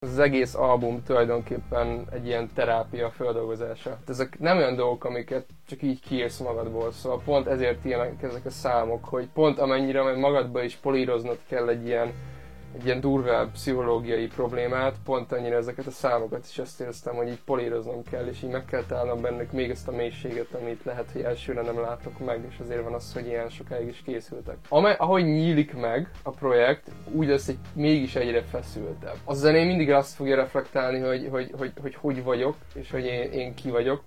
Az egész album tulajdonképpen egy ilyen terápia földolgozása. Ezek nem olyan dolgok, amiket csak így kiírsz magadból, szóval pont ezért ilyenek ezek a számok, hogy pont amennyire magadba is políroznod kell egy ilyen egy ilyen durvább pszichológiai problémát, pont annyira ezeket a számokat is azt éreztem, hogy így políroznom kell, és így meg kell találnom bennük még ezt a mélységet, amit lehet, hogy elsőre nem látok meg, és azért van az, hogy ilyen sokáig is készültek. Amely, ahogy nyílik meg a projekt, úgy lesz egy mégis egyre feszültebb. A zené mindig azt fogja reflektálni, hogy hogy, hogy, hogy, hogy vagyok, és hogy én, én ki vagyok.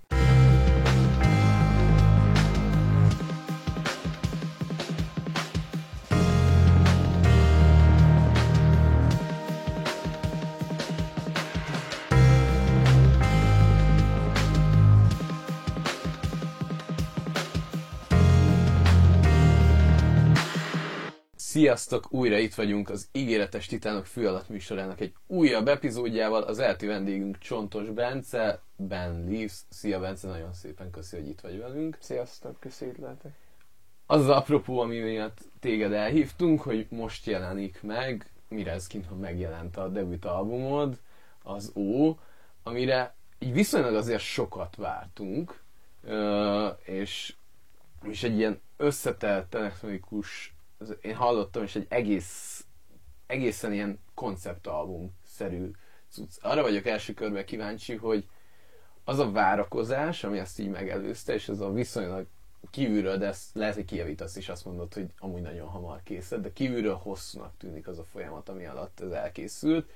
Sziasztok! Újra itt vagyunk az Ígéretes Titánok fő alatt műsorának egy újabb epizódjával. Az elti vendégünk Csontos Bence, Ben Leaves. Szia Bence, nagyon szépen köszi, hogy itt vagy velünk. Sziasztok, köszi, hogy lehetek. Az az apropó, ami miatt téged elhívtunk, hogy most jelenik meg, mire ez kint megjelent a debüt albumod, az Ó, amire így viszonylag azért sokat vártunk, és, és egy ilyen összetett elektronikus én hallottam, és egy egész, egészen ilyen konceptalbum-szerű cucc. Arra vagyok első körben kíváncsi, hogy az a várakozás, ami ezt így megelőzte, és ez a viszonylag kívülről, de ezt lehet, hogy kijavítasz is azt mondod, hogy amúgy nagyon hamar készült, de kívülről hosszúnak tűnik az a folyamat, ami alatt ez elkészült.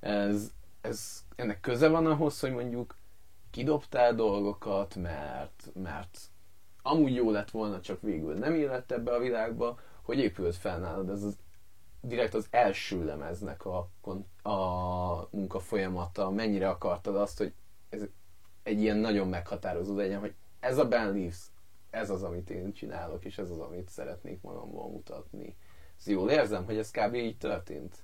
Ez, ez, ennek köze van ahhoz, hogy mondjuk kidobtál dolgokat, mert, mert amúgy jó lett volna, csak végül nem illett ebbe a világba, hogy épült fel nálad ez az, direkt az első lemeznek a, a munka folyamata, mennyire akartad azt, hogy ez egy ilyen nagyon meghatározó legyen, hogy ez a Ben Leaves, ez az, amit én csinálok, és ez az, amit szeretnék magamból mutatni. Ez jól érzem, hogy ez kb. így történt?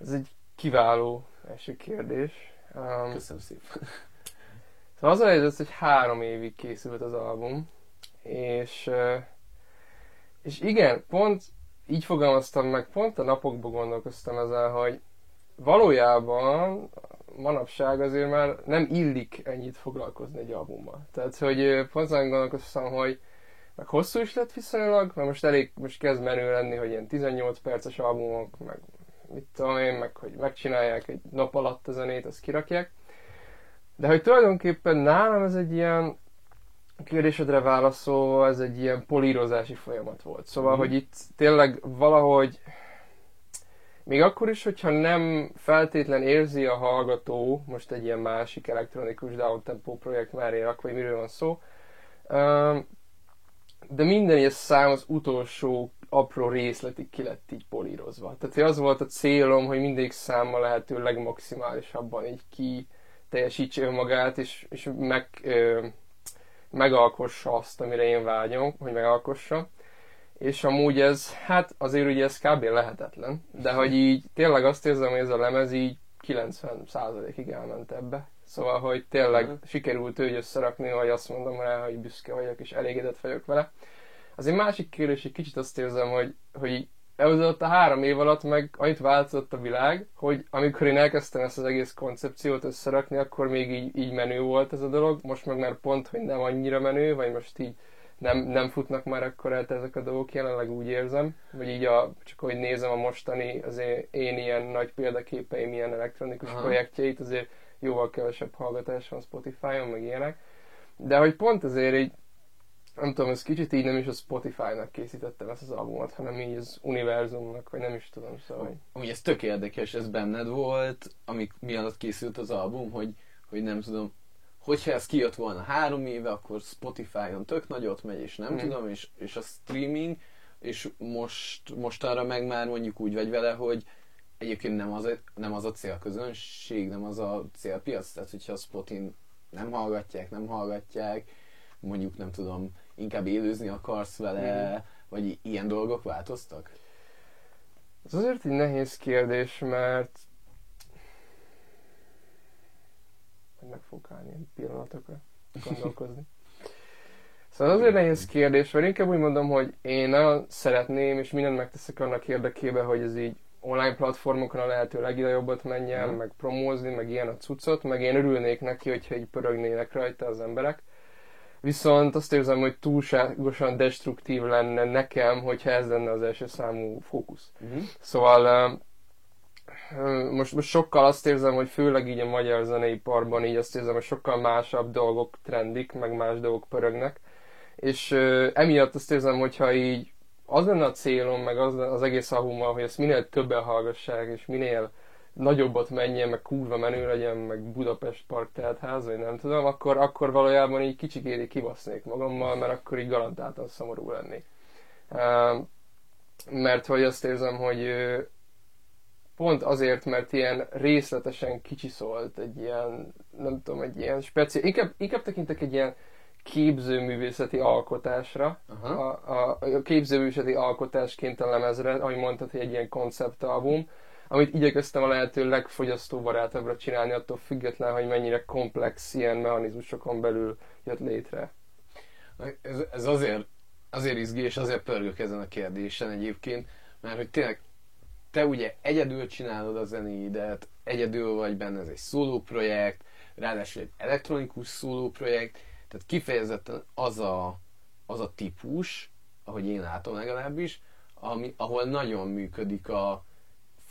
Ez egy kiváló első kérdés. Um, Köszönöm szépen. Szóval az a helyzet, hogy három évig készült az album, és uh, és igen, pont így fogalmaztam meg, pont a napokban gondolkoztam ezzel, hogy valójában manapság azért már nem illik ennyit foglalkozni egy albummal. Tehát, hogy pont azon gondolkoztam, hogy meg hosszú is lett viszonylag, mert most elég, most kezd menő lenni, hogy ilyen 18 perces albumok, meg mit tudom én, meg hogy megcsinálják egy nap alatt a zenét, azt kirakják. De hogy tulajdonképpen nálam ez egy ilyen kérdésedre válaszolva ez egy ilyen polírozási folyamat volt. Szóval, mm. hogy itt tényleg valahogy még akkor is, hogyha nem feltétlen érzi a hallgató, most egy ilyen másik elektronikus downtempo projekt már rakva, hogy miről van szó, de minden ilyen szám az utolsó apró részletig ki lett így polírozva. Tehát az volt a célom, hogy mindig számmal lehető legmaximálisabban így ki teljesítse önmagát, és, és meg, megalkossa azt, amire én vágyom, hogy megalkossa. És amúgy ez, hát azért ugye ez kb. lehetetlen, de hogy így tényleg azt érzem, hogy ez a lemez így 90%-ig elment ebbe. Szóval, hogy tényleg uh-huh. sikerült úgy összerakni, hogy azt mondom rá, hogy büszke vagyok és elégedett vagyok vele. Az egy másik kérdés, egy kicsit azt érzem, hogy, hogy ez a három év alatt meg annyit változott a világ, hogy amikor én elkezdtem ezt az egész koncepciót összerakni, akkor még így, így menő volt ez a dolog. Most meg már pont, hogy nem annyira menő, vagy most így nem, nem futnak már akkor el ezek a dolgok, jelenleg úgy érzem, vagy így a, csak hogy nézem a mostani az én, én ilyen nagy példaképeim, ilyen elektronikus Aha. projektjeit, azért jóval kevesebb hallgatás van Spotify-on, meg ilyenek. De hogy pont azért így nem tudom, ez kicsit így nem is a Spotify-nak készítettem ezt az albumot, hanem így az univerzumnak, vagy nem is tudom, szóval. Úgy ez tök érdekes, ez benned volt, amik miatt készült az album, hogy, hogy nem tudom, hogyha ez kijött volna három éve, akkor Spotify-on tök nagyot megy, és nem hmm. tudom, és, és a streaming, és most, most arra meg már mondjuk úgy vagy vele, hogy egyébként nem az, a, nem az a célközönség, nem az a célpiac, tehát hogyha a Spotin nem hallgatják, nem hallgatják, mondjuk nem tudom, inkább élőzni akarsz vele, mm. vagy ilyen dolgok változtak? Ez azért egy nehéz kérdés, mert meg fog állni pillanatokra gondolkozni. Szóval azért nehéz kérdés, mert inkább úgy mondom, hogy én nagyon szeretném, és mindent megteszek annak érdekében, hogy ez így online platformokon a lehető legjobbat menjen, Mhm. meg promózni, meg ilyen a cuccot, meg én örülnék neki, hogyha így pörögnének rajta az emberek. Viszont azt érzem, hogy túlságosan destruktív lenne nekem, hogyha ez lenne az első számú fókusz. Uh-huh. Szóval most, most sokkal azt érzem, hogy főleg így a magyar zeneiparban így azt érzem, hogy sokkal másabb dolgok trendik, meg más dolgok pörögnek. És ö, emiatt azt érzem, hogyha így az lenne a célom, meg az, az egész albummal, hogy ezt minél többen hallgassák, és minél nagyobbat menjen, meg kurva menő legyen, meg Budapest Park teltház, vagy nem tudom, akkor, akkor valójában így kicsikét kibasznék magammal, mert akkor így garantáltan szomorú lennék. Ö, mert hogy azt érzem, hogy pont azért, mert ilyen részletesen kicsiszolt egy ilyen, nem tudom, egy ilyen speciális, inkább, inkább tekintek egy ilyen képzőművészeti alkotásra, Aha. a, a, a képzőművészeti alkotásként a lemezre, ahogy mondtad, hogy egy ilyen konceptalbum, amit igyekeztem a lehető legfogyasztóbarátabbra csinálni, attól független, hogy mennyire komplex ilyen mechanizmusokon belül jött létre. Ez, ez azért, azért izgi, és azért pörgök ezen a kérdésen egyébként, mert hogy tényleg te ugye egyedül csinálod a zenéidet, egyedül vagy benne, ez egy szóló projekt, ráadásul egy elektronikus szóló projekt, tehát kifejezetten az a, az a típus, ahogy én látom legalábbis, ami, ahol nagyon működik a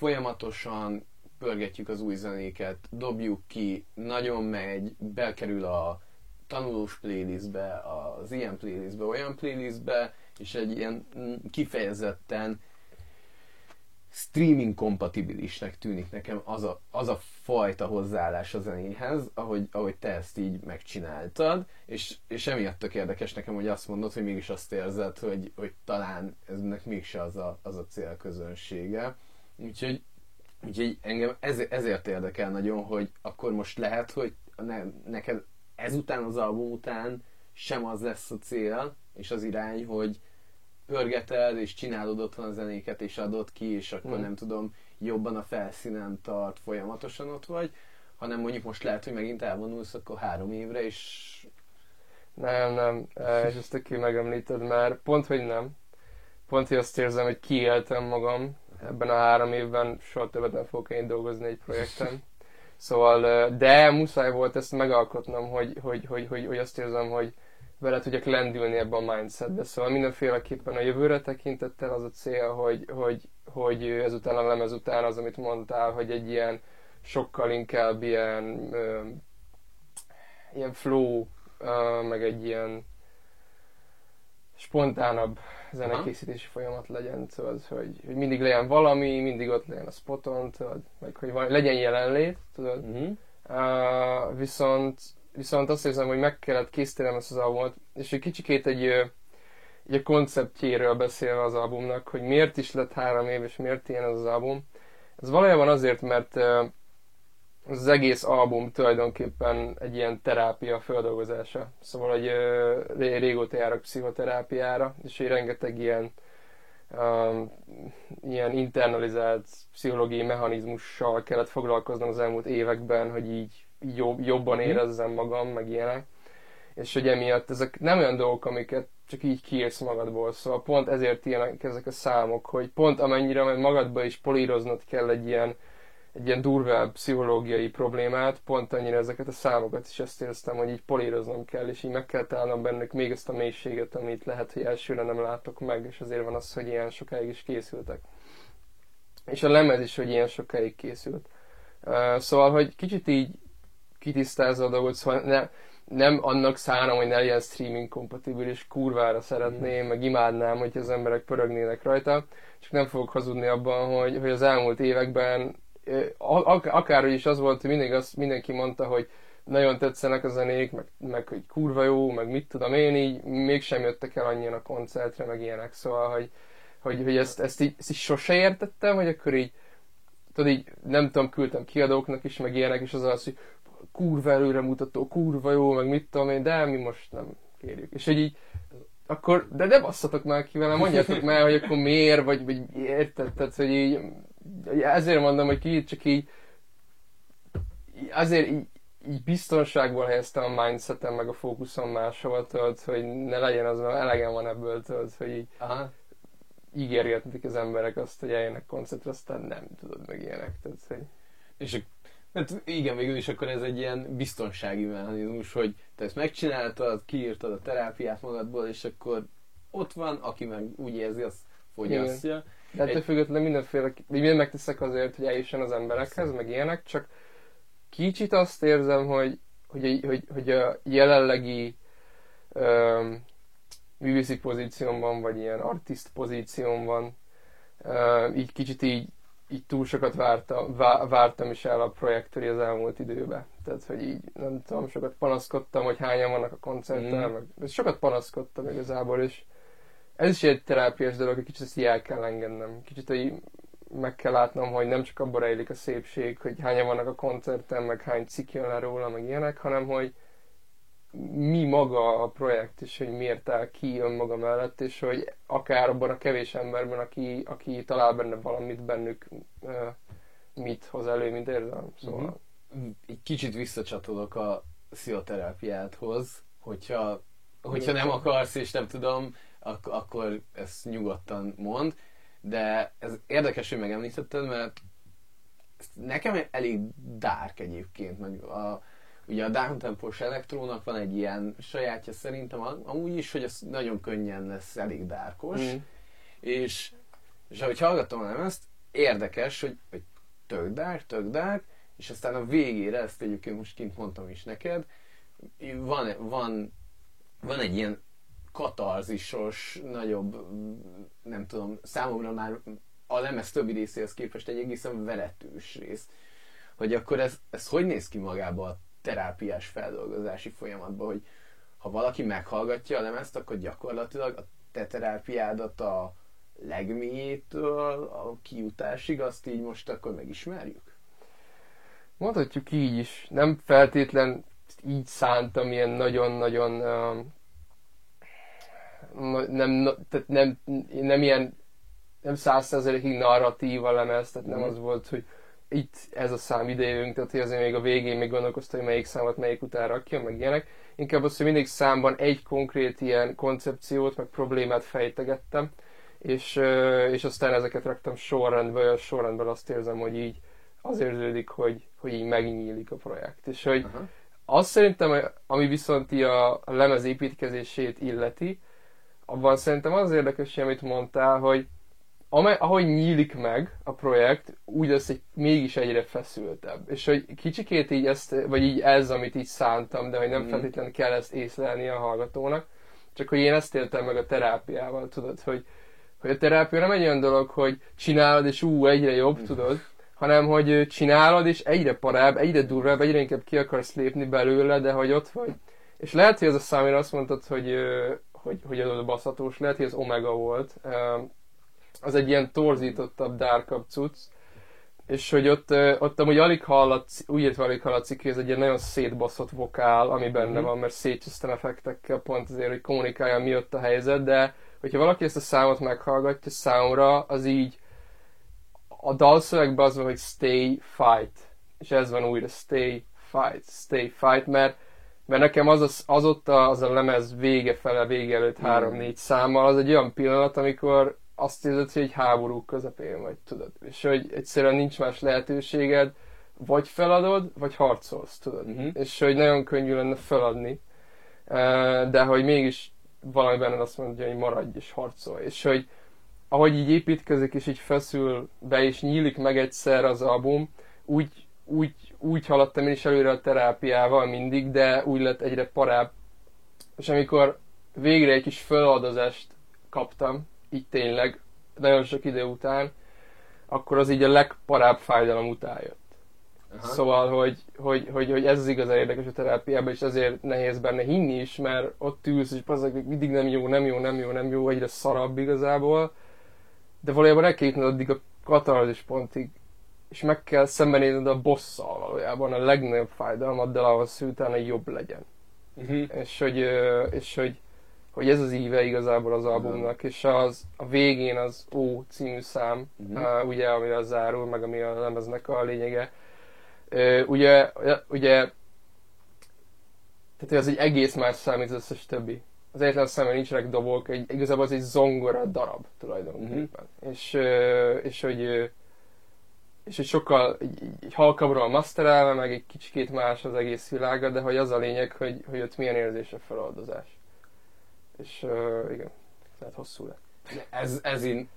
folyamatosan pörgetjük az új zenéket, dobjuk ki, nagyon megy, bekerül a tanulós playlistbe, az ilyen playlistbe, olyan playlistbe, és egy ilyen mm, kifejezetten streaming kompatibilisnek tűnik nekem az a, az a fajta hozzáállás a zenéhez, ahogy, ahogy te ezt így megcsináltad, és, és emiatt tök érdekes nekem, hogy azt mondod, hogy mégis azt érzed, hogy, hogy talán eznek mégse az a, az a célközönsége. Úgyhogy, úgyhogy engem ez, ezért érdekel nagyon, hogy akkor most lehet, hogy ne, neked ezután az album után sem az lesz a cél, és az irány, hogy pörgeted, és csinálod otthon a zenéket, és adod ki, és akkor Mm. nem tudom, jobban a felszínen tart, folyamatosan ott vagy, hanem mondjuk most lehet, hogy megint elvonulsz akkor három évre, és Nem, nem, eh, és ezt aki megemlíted már, pont, hogy nem. Pont, hogy azt érzem, hogy kiéltem magam ebben a három évben, soha többet nem fogok én dolgozni egy projekten. Szóval, de muszáj volt ezt megalkotnom, hogy, hogy, hogy, hogy, hogy azt érzem, hogy bele tudjak lendülni ebbe a mindsetbe. Szóval mindenféleképpen a jövőre tekintettel az a cél, hogy, hogy, hogy ezután a lemez után az, amit mondtál, hogy egy ilyen sokkal inkább ilyen, ilyen flow, meg egy ilyen spontánabb zenekészítési folyamat legyen, tudod, hogy, hogy mindig legyen valami, mindig ott legyen a spoton, tudod, meg hogy van, legyen jelenlét, tudod. uh-huh. Uh, viszont, viszont azt érzem, hogy meg kellett készítenem ezt az albumot, és egy kicsikét egy, egy a konceptjéről beszélve az albumnak, hogy miért is lett három év, és miért ilyen ez az album. Ez valójában azért, mert ez az egész album tulajdonképpen egy ilyen terápia földolgozása. Szóval, hogy ré- régóta járok pszichoterápiára, és egy rengeteg ilyen um, ilyen internalizált pszichológiai mechanizmussal kellett foglalkoznom az elmúlt években, hogy így jobb, jobban Mhm. érezzem magam, meg ilyenek. És hogy emiatt ezek nem olyan dolgok, amiket csak így kiírsz magadból. Szóval pont ezért ilyenek ezek a számok, hogy pont amennyire magadba is políroznod kell egy ilyen, egy ilyen durvább pszichológiai problémát, pont annyira ezeket a számokat is ezt éreztem, hogy így políroznom kell, és így meg kell találnom bennük még ezt a mélységet, amit lehet, hogy elsőre nem látok meg, és azért van az, hogy ilyen sokáig is készültek. És a lemez is, hogy ilyen sokáig készült. Uh, szóval, hogy kicsit így kitisztázza a dolgot, szóval ne, nem annak szánom, hogy ne legyen streaming kompatibilis, kurvára szeretném, meg imádnám, hogy az emberek pörögnének rajta, csak nem fogok hazudni abban, hogy, hogy az elmúlt években akárhogy is az volt, hogy mindig azt, mindenki mondta, hogy nagyon tetszenek a zenék, meg, meg hogy kurva jó, meg mit tudom én, így mégsem jöttek el annyian a koncertre, meg ilyenek, szóval, hogy, hogy, hogy ezt, ezt, így, ezt így sose értettem, hogy akkor így, tudod így, nem tudom, küldtem kiadóknak is, meg ilyenek, és az az, hogy kurva előremutató, kurva jó, meg mit tudom én, de mi most nem kérjük. És hogy így, akkor, de ne basszatok már ki velem, mondjátok már, hogy akkor miért, vagy, vagy érted, tehát, hogy így, ezért mondom, hogy ki csak így, azért így, így biztonságból helyeztem a mindsetem, meg a fókuszom máshol, tudod, hogy ne legyen az, mert elegem van ebből, tudod, hogy így, Aha. ígérgetnek az emberek azt, hogy eljönnek koncertre, aztán nem tudod meg ilyenek. Tehát, hogy... És hát igen, végül is akkor ez egy ilyen biztonsági mechanizmus, hogy te ezt megcsináltad, kiírtad a terápiát magadból, és akkor ott van, aki meg úgy érzi, azt fogyasztja. Igen. De ettől függetlenül mindenféle, mindent megteszek azért, hogy eljusson az emberekhez, meg ilyenek, csak kicsit azt érzem, hogy, hogy, hogy, hogy a jelenlegi um, művészi pozíciómban, vagy ilyen artist pozíciómban, uh, így kicsit így, így túl sokat várta, vá, vártam is el a projektől az elmúlt időben. Tehát, hogy így nem tudom, sokat panaszkodtam, hogy hányan vannak a koncerten, mm. meg sokat panaszkodtam igazából, és ez is egy terápiás dolog, hogy kicsit ezt el kell engednem. Kicsit így meg kell látnom, hogy nem csak abban rejlik a szépség, hogy hányan vannak a koncerten, meg hány cikk jön le róla, meg ilyenek, hanem hogy mi maga a projekt, és hogy miért áll ki önmaga mellett, és hogy akár abban a kevés emberben, aki, aki talál benne valamit bennük, mit hoz elő, mint érzelem. Szóval... Egy kicsit visszacsatolok a pszichoterápiáthoz, hogyha, hogyha nem akarsz, és nem tudom, ak- akkor ezt nyugodtan mond. De ez érdekes, hogy megemlítetted, mert nekem elég dark egyébként, meg a, ugye a downtempos elektrónak van egy ilyen sajátja szerintem, amúgy is, hogy ez nagyon könnyen lesz elég dárkos, mm. és, és ahogy hallgattam a ezt, érdekes, hogy, hogy tök dark, tök dark, és aztán a végére, ezt egyébként most kint mondtam is neked, van, van, van egy ilyen katarzisos, nagyobb, nem tudom, számomra már a lemez többi részéhez képest egy egészen veretős rész. Hogy akkor ez, ez hogy néz ki magába a terápiás feldolgozási folyamatban, hogy ha valaki meghallgatja a lemezt, akkor gyakorlatilag a te terápiádat a legmélyétől a kijutásig, azt így most akkor megismerjük? Mondhatjuk így is. Nem feltétlen így szántam ilyen nagyon-nagyon nem, tehát nem, nem ilyen nem százszerzelékig narratíva lemez, tehát nem mm. az volt, hogy itt ez a szám idejünk, tehát hogy azért még a végén még gondolkoztam, hogy melyik számot melyik után rakja, meg ilyenek. Inkább az, hogy mindig számban egy konkrét ilyen koncepciót, meg problémát fejtegettem, és, és aztán ezeket raktam sorrendbe, a sorrendben azt érzem, hogy így az érződik, hogy, hogy így megnyílik a projekt. És hogy uh-huh. azt szerintem, ami viszont a, a lemez építkezését illeti, abban szerintem az érdekes, amit mondtál, hogy amely, ahogy nyílik meg a projekt, úgy lesz egy mégis egyre feszültebb. És hogy kicsikét így ezt, vagy így ez, amit így szántam, de hogy nem mm. feltétlenül kell ezt észlelni a hallgatónak, csak hogy én ezt éltem meg a terápiával, tudod, hogy, hogy a terápia nem egy olyan dolog, hogy csinálod, és ú, egyre jobb, mm. tudod, hanem hogy csinálod, és egyre parább, egyre durvább, egyre inkább ki akarsz lépni belőle, de hogy ott vagy. És lehet, hogy ez a számomra azt mondtad, hogy hogy, hogy ez a baszhatós lehet, hogy ez Omega volt. Az egy ilyen torzítottabb, dárkabb cucc, és hogy ott, ott amúgy alig hallatsz, úgy értve alig hallatszik, hogy ez egy ilyen nagyon szétbaszott vokál, ami benne mm-hmm. van, mert szétcsesztem effektekkel pont azért, hogy kommunikálja mi ott a helyzet, de hogyha valaki ezt a számot meghallgatja, számra az így a dalszövegben az van, hogy stay, fight. És ez van újra, stay, fight, stay, fight, mert mert nekem az, az, az ott a, az a lemez vége fele, vége előtt mm. három-négy számmal, az egy olyan pillanat, amikor azt érzed, hogy egy háború közepén vagy, tudod. És hogy egyszerűen nincs más lehetőséged, vagy feladod, vagy harcolsz, tudod. Mm-hmm. És hogy nagyon könnyű lenne feladni, de hogy mégis valami benned azt mondja, hogy maradj és harcolj. És hogy ahogy így építkezik, és így feszül be, és nyílik meg egyszer az album, úgy, úgy úgy haladtam én is előre a terápiával mindig, de úgy lett egyre parább. És amikor végre egy kis feladozást kaptam, így tényleg, nagyon sok idő után, akkor az így a legparább fájdalom után jött. Aha. Szóval, hogy, hogy, hogy, hogy, ez az igazán érdekes a terápiában, és ezért nehéz benne hinni is, mert ott ülsz, és az mindig nem jó, nem jó, nem jó, nem jó, egyre szarabb igazából, de valójában el kell addig a katarzis pontig, és meg kell szembenézned a bosszal valójában, a legnagyobb fájdalmaddal ahhoz, hogy utána jobb legyen. Uh-huh. És, hogy, és hogy, hogy ez az íve igazából az albumnak, uh-huh. és az, a végén az Ó című szám, uh-huh. uh, ugye, ami az zárul, meg ami a lemeznek a lényege. Uh, ugye, ugye, tehát az egy egész más szám, mint az összes többi. az egyetlen szemben nincsenek dobok, egy, igazából az egy zongora darab tulajdonképpen. Uh-huh. És, és hogy és hogy sokkal így, így halkabbról masterelve, meg egy kicsikét más az egész világa, de hogy az a lényeg, hogy, hogy ott milyen érzés a feloldozás. És uh, igen, lehet hosszú lett. Ez, ez én,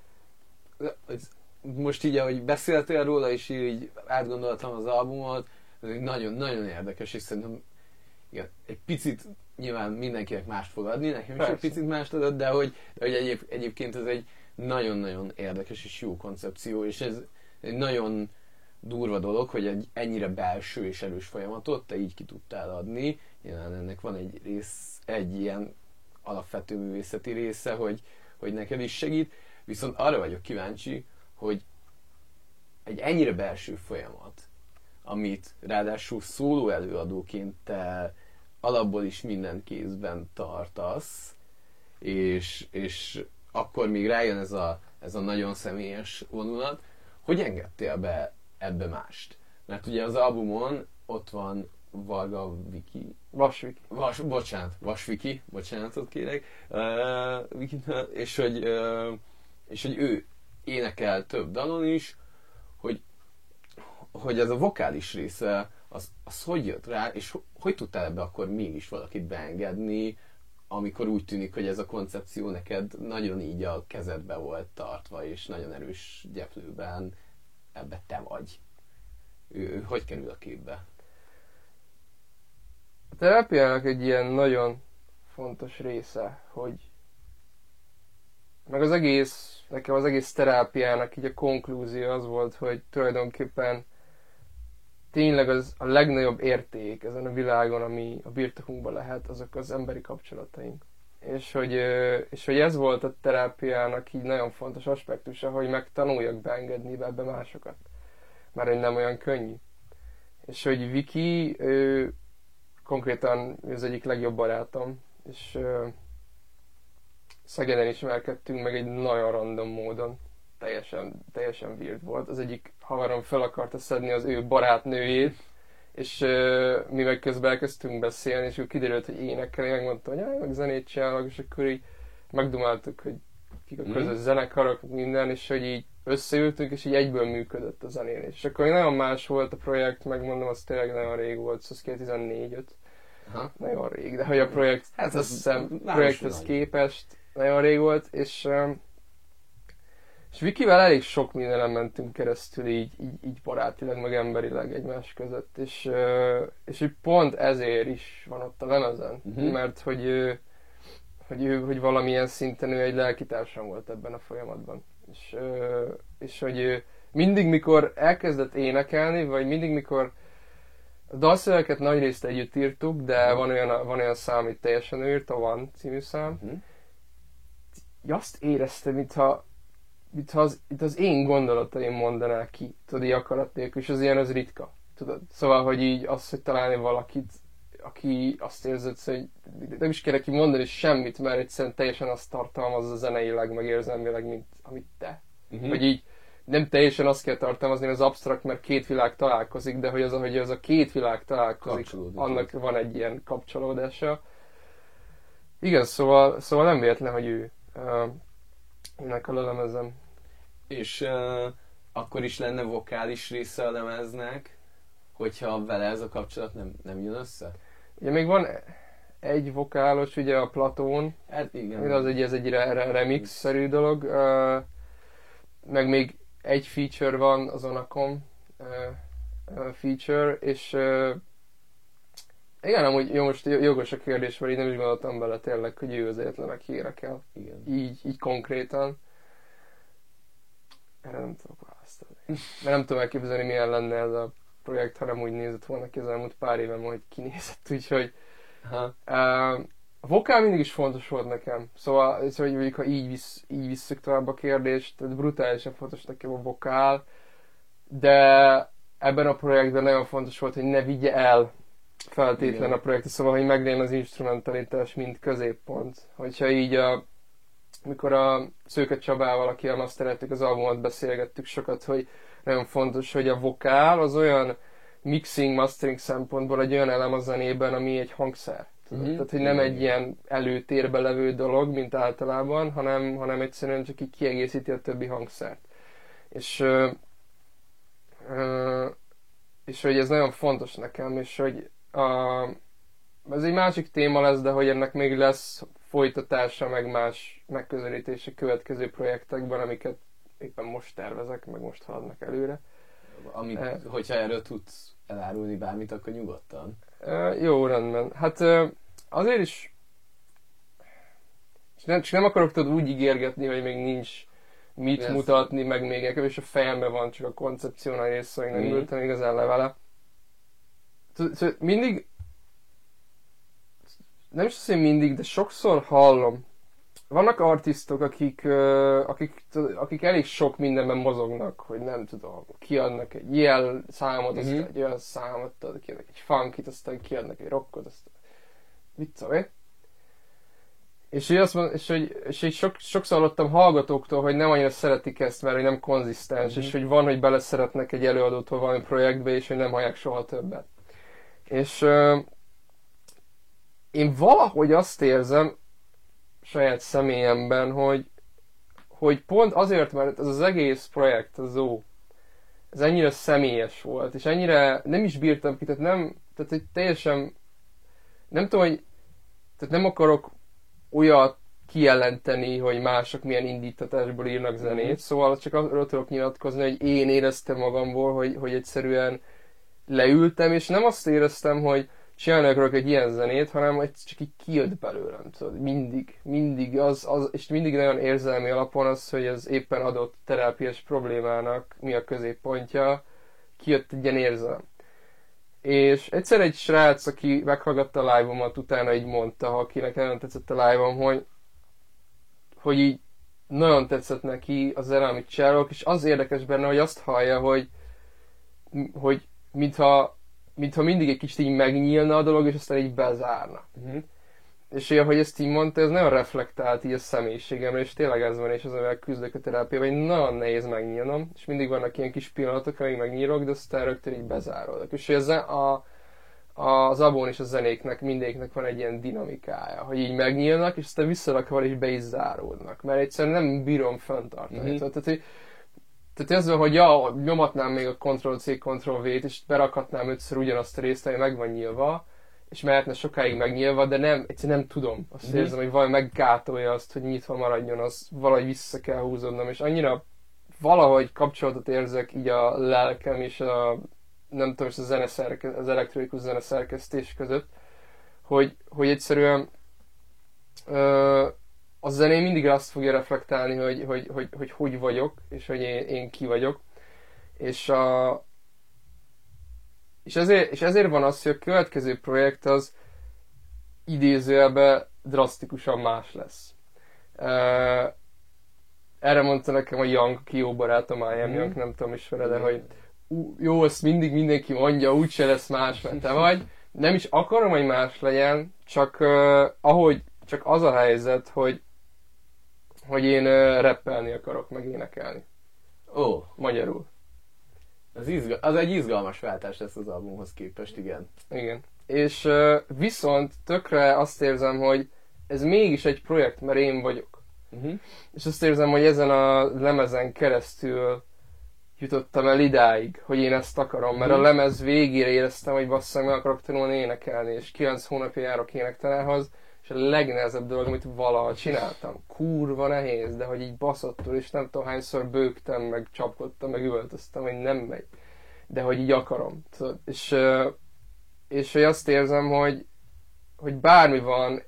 ez, most így, ahogy beszéltél róla, és így átgondoltam az albumot, ez egy nagyon-nagyon érdekes, és szerintem igen, egy picit nyilván mindenkinek mást fog adni, nekem is egy picit mást adott, de hogy, de hogy egyéb, egyébként ez egy nagyon-nagyon érdekes és jó koncepció, és ez egy nagyon durva dolog, hogy egy ennyire belső és erős folyamatot te így ki tudtál adni. Nyilván ennek van egy rész, egy ilyen alapvető művészeti része, hogy, hogy neked is segít, viszont arra vagyok kíváncsi, hogy egy ennyire belső folyamat, amit ráadásul szóló előadóként te alapból is minden kézben tartasz, és, és akkor még rájön ez a, ez a nagyon személyes vonulat, hogy engedtél be ebbe mást? Mert ugye az albumon ott van Varga Viki. Vasviki. Vas, bocsánat, Vasviki, bocsánatot kérek. Uh, Viki, és, hogy, uh, és hogy ő énekel több dalon is, hogy, hogy ez a vokális része, az, az hogy jött rá, és hogy, hogy tudtál ebbe akkor mégis valakit beengedni, amikor úgy tűnik, hogy ez a koncepció neked nagyon így a kezedbe volt tartva, és nagyon erős gyeplőben ebbe te vagy. Ő, hogy kerül a képbe? A terápiának egy ilyen nagyon fontos része, hogy meg az egész, nekem az egész terápiának így a konklúzió az volt, hogy tulajdonképpen tényleg az a legnagyobb érték ezen a világon, ami a birtokunkban lehet, azok az emberi kapcsolataink. És hogy, és hogy ez volt a terápiának így nagyon fontos aspektusa, hogy megtanuljak beengedni ebbe másokat. Már hogy nem olyan könnyű. És hogy Viki, ő konkrétan az egyik legjobb barátom, és Szegeden ismerkedtünk meg egy nagyon random módon. Teljesen, teljesen weird volt. Az egyik haverom fel akarta szedni az ő barátnőjét, és uh, mi meg közben elkezdtünk beszélni, és ő kiderült, hogy énekel, megmondta, hogy jaj, meg zenét csinálok, és akkor így megdumáltuk, hogy kik a mhm. közös mm. zenekarok, minden, és hogy így összeültünk, és így egyből működött a zenélés. És akkor nagyon más volt a projekt, megmondom, az tényleg nagyon rég volt, szóval 2014 5 Nagyon rég, de hogy a projekt, hát az, hiszem, projekthez képest nagyon rég volt, és és Vikivel elég sok mindenen mentünk keresztül így, így, így barátilag, meg emberileg egymás között, és, és pont ezért is van ott a lemezen, uh-huh. mert hogy, hogy, ő, hogy valamilyen szinten ő egy lelkitársam volt ebben a folyamatban. És, és hogy mindig, mikor elkezdett énekelni, vagy mindig, mikor a dalszöveket nagy részt együtt írtuk, de uh-huh. van, olyan, van olyan szám, amit teljesen ő írt, a Van című szám, uh-huh. azt éreztem, mintha itt az, itt az én gondolataim mondanák ki, tudod, így akarat nélkül, és az ilyen az ritka. Tudod? Szóval, hogy így az, hogy találni valakit, aki azt érzed, hogy nem is kell neki mondani semmit, mert egyszerűen teljesen azt tartalmazza zeneileg, meg érzelmileg, mint amit te. Uh-huh. Hogy így nem teljesen azt kell tartalmazni, az absztrakt, mert két világ találkozik, de hogy az, hogy az a két világ találkozik, annak van egy ilyen kapcsolódása. Igen, szóval, szóval nem véletlen, hogy ő uh, ennek a lelemezem. És uh, akkor is lenne vokális része a lemeznek, hogyha vele ez a kapcsolat nem, nem jön össze? Ugye még van egy vokálos, ugye a Platón. Hát igen. Az egy, ez egy re- remix-szerű dolog. Uh, meg még egy feature van az Onacom uh, feature, és uh, igen, amúgy jó, most jogos a kérdés, mert így nem is gondoltam bele tényleg, hogy ő az egyetlen, aki énekel. Igen. Így, így konkrétan. Erre nem tudok választani. Mert nem tudom elképzelni, milyen lenne ez a projekt, ha nem úgy nézett volna ki az elmúlt pár éven, hogy kinézett, úgyhogy Aha. Uh, a vokál mindig is fontos volt nekem. Szóval, hogy mondjuk, ha így, visz, így visszük tovább a kérdést, tehát brutálisan fontos nekem a vokál, de ebben a projektben nagyon fontos volt, hogy ne vigye el feltétlen Igen. a projekt, szóval, hogy meglegyen az instrumentalitás, mint középpont. Hogyha így a mikor a Szőke Csabával, akivel mastereltük az albumot, beszélgettük sokat, hogy nagyon fontos, hogy a vokál az olyan mixing, mastering szempontból egy olyan elem a zenében, ami egy hangszer. Mhm. Tehát, hogy nem egy ilyen előtérbe levő dolog, mint általában, hanem, hanem egyszerűen csak így kiegészíti a többi hangszert. És, ö, ö, és hogy ez nagyon fontos nekem, és hogy a, ez egy másik téma lesz, de hogy ennek még lesz folytatása, meg más megközelítése következő projektekben, amiket éppen most tervezek, meg most haladnak előre. Amit, Eh. hogyha erről tudsz elárulni bármit, akkor nyugodtan. Ö, jó, rendben. Hát ö, azért is és nem, csak nem akarok tudod úgy ígérgetni, hogy még nincs mit Persze. mutatni, meg még nekem is a fejemben van csak a koncepciónál része, hogy nem Mhm. ültem igazán le vele. Szóval mindig nem is azt, hogy mindig, de sokszor hallom. Vannak artisztok, akik, akik, akik elég sok mindenben mozognak, hogy nem tudom, kiadnak egy ilyen számot, aztán Mhm. egy olyan számot, tudod, kiadnak egy funkit, aztán kiadnak egy rockot, aztán mit tudom én. És hogy, azt mond, és hogy, és hogy sok, sokszor hallottam hallgatóktól, hogy nem annyira szeretik ezt, mert hogy nem konzisztens, Mhm. és hogy van, hogy beleszeretnek egy előadótól valami projektbe, és hogy nem hallják soha többet. És én valahogy azt érzem saját személyemben, hogy, hogy pont azért, mert ez az egész projekt, az Zoo, ez ennyire személyes volt, és ennyire nem is bírtam ki, tehát nem, tehát hogy teljesen, nem tudom, hogy, tehát nem akarok olyat kijelenteni, hogy mások milyen indítatásból írnak zenét, Mhm. szóval csak arról tudok nyilatkozni, hogy én éreztem magamból, hogy, hogy egyszerűen leültem, és nem azt éreztem, hogy csinálni akarok egy ilyen zenét, hanem hogy csak így kijött belőlem, tudod, mindig, mindig az, az, és mindig nagyon érzelmi alapon az, hogy ez éppen adott terápiás problémának mi a középpontja, kijött egy ilyen érzelem. És egyszer egy srác, aki meghallgatta a live-omat, utána így mondta, akinek nagyon tetszett a live-om, hogy, hogy így nagyon tetszett neki a zene, amit csinálok, és az érdekes benne, hogy azt hallja, hogy, hogy mintha, mintha mindig egy kicsit így megnyílna a dolog, és aztán így bezárna. Uh-huh. És így, ahogy ezt így mondta, ez nagyon reflektált így a személyiségemre, és tényleg ez van, és az, amivel küzdök a terápiában, hogy nagyon nehéz megnyílnom, és mindig vannak ilyen kis pillanatok, amíg megnyílok, de aztán rögtön így bezáródok. És ez a, a, az abón és a zenéknek mindegyiknek van egy ilyen dinamikája, hogy így megnyílnak, és aztán visszarakva is be is záródnak, mert egyszerűen nem bírom fenntartani. Mhm. Mm-hmm. Tehát, hogy, tehát ez van, hogy ja, nyomatnám még a Ctrl-C, Ctrl-V-t, és berakhatnám ötször ugyanazt a részt, ami meg van nyílva, és mehetne sokáig megnyílva, de nem, egyszerűen nem tudom. Azt Mhm. érzem, hogy valami meggátolja azt, hogy nyitva maradjon, az valahogy vissza kell húzódnom, és annyira valahogy kapcsolatot érzek így a lelkem és a nem tudom, és a zeneszerke, az elektronikus zeneszerkesztés között, hogy, hogy egyszerűen ö, a zenén mindig azt fogja reflektálni, hogy hogy, hogy, hogy, hogy vagyok, és hogy én, én ki vagyok. És, a, és, ezért, és ezért van az, hogy a következő projekt az idézőjelben drasztikusan más lesz. Ö, erre mondta nekem a Young, jó barátom, I am Mhm. Young, nem tudom ismered de hogy ú, jó, ezt mindig mindenki mondja, úgyse lesz más, mert te vagy. Nem is akarom, hogy más legyen, csak uh, ahogy, csak az a helyzet, hogy hogy én rappelni akarok, meg énekelni. Ó, Magyarul. az, izga- az egy izgalmas váltás lesz az albumhoz képest, igen. Igen. És viszont tökre azt érzem, hogy ez mégis egy projekt, mert én vagyok. Uh-huh. És azt érzem, hogy ezen a lemezen keresztül jutottam el idáig, hogy én ezt akarom, mert a Mhm. lemez végére éreztem, hogy basszak, meg akarok tanulni énekelni, és 9 hónapja járok énektanához, és a legnehezebb dolog, amit valaha csináltam. Kurva nehéz, de hogy így baszottul, és nem tudom hányszor bőgtem, meg csapkodtam, meg üvöltöztem, hogy nem megy. De hogy így akarom. Tudod? És, és hogy azt érzem, hogy, hogy bármi van,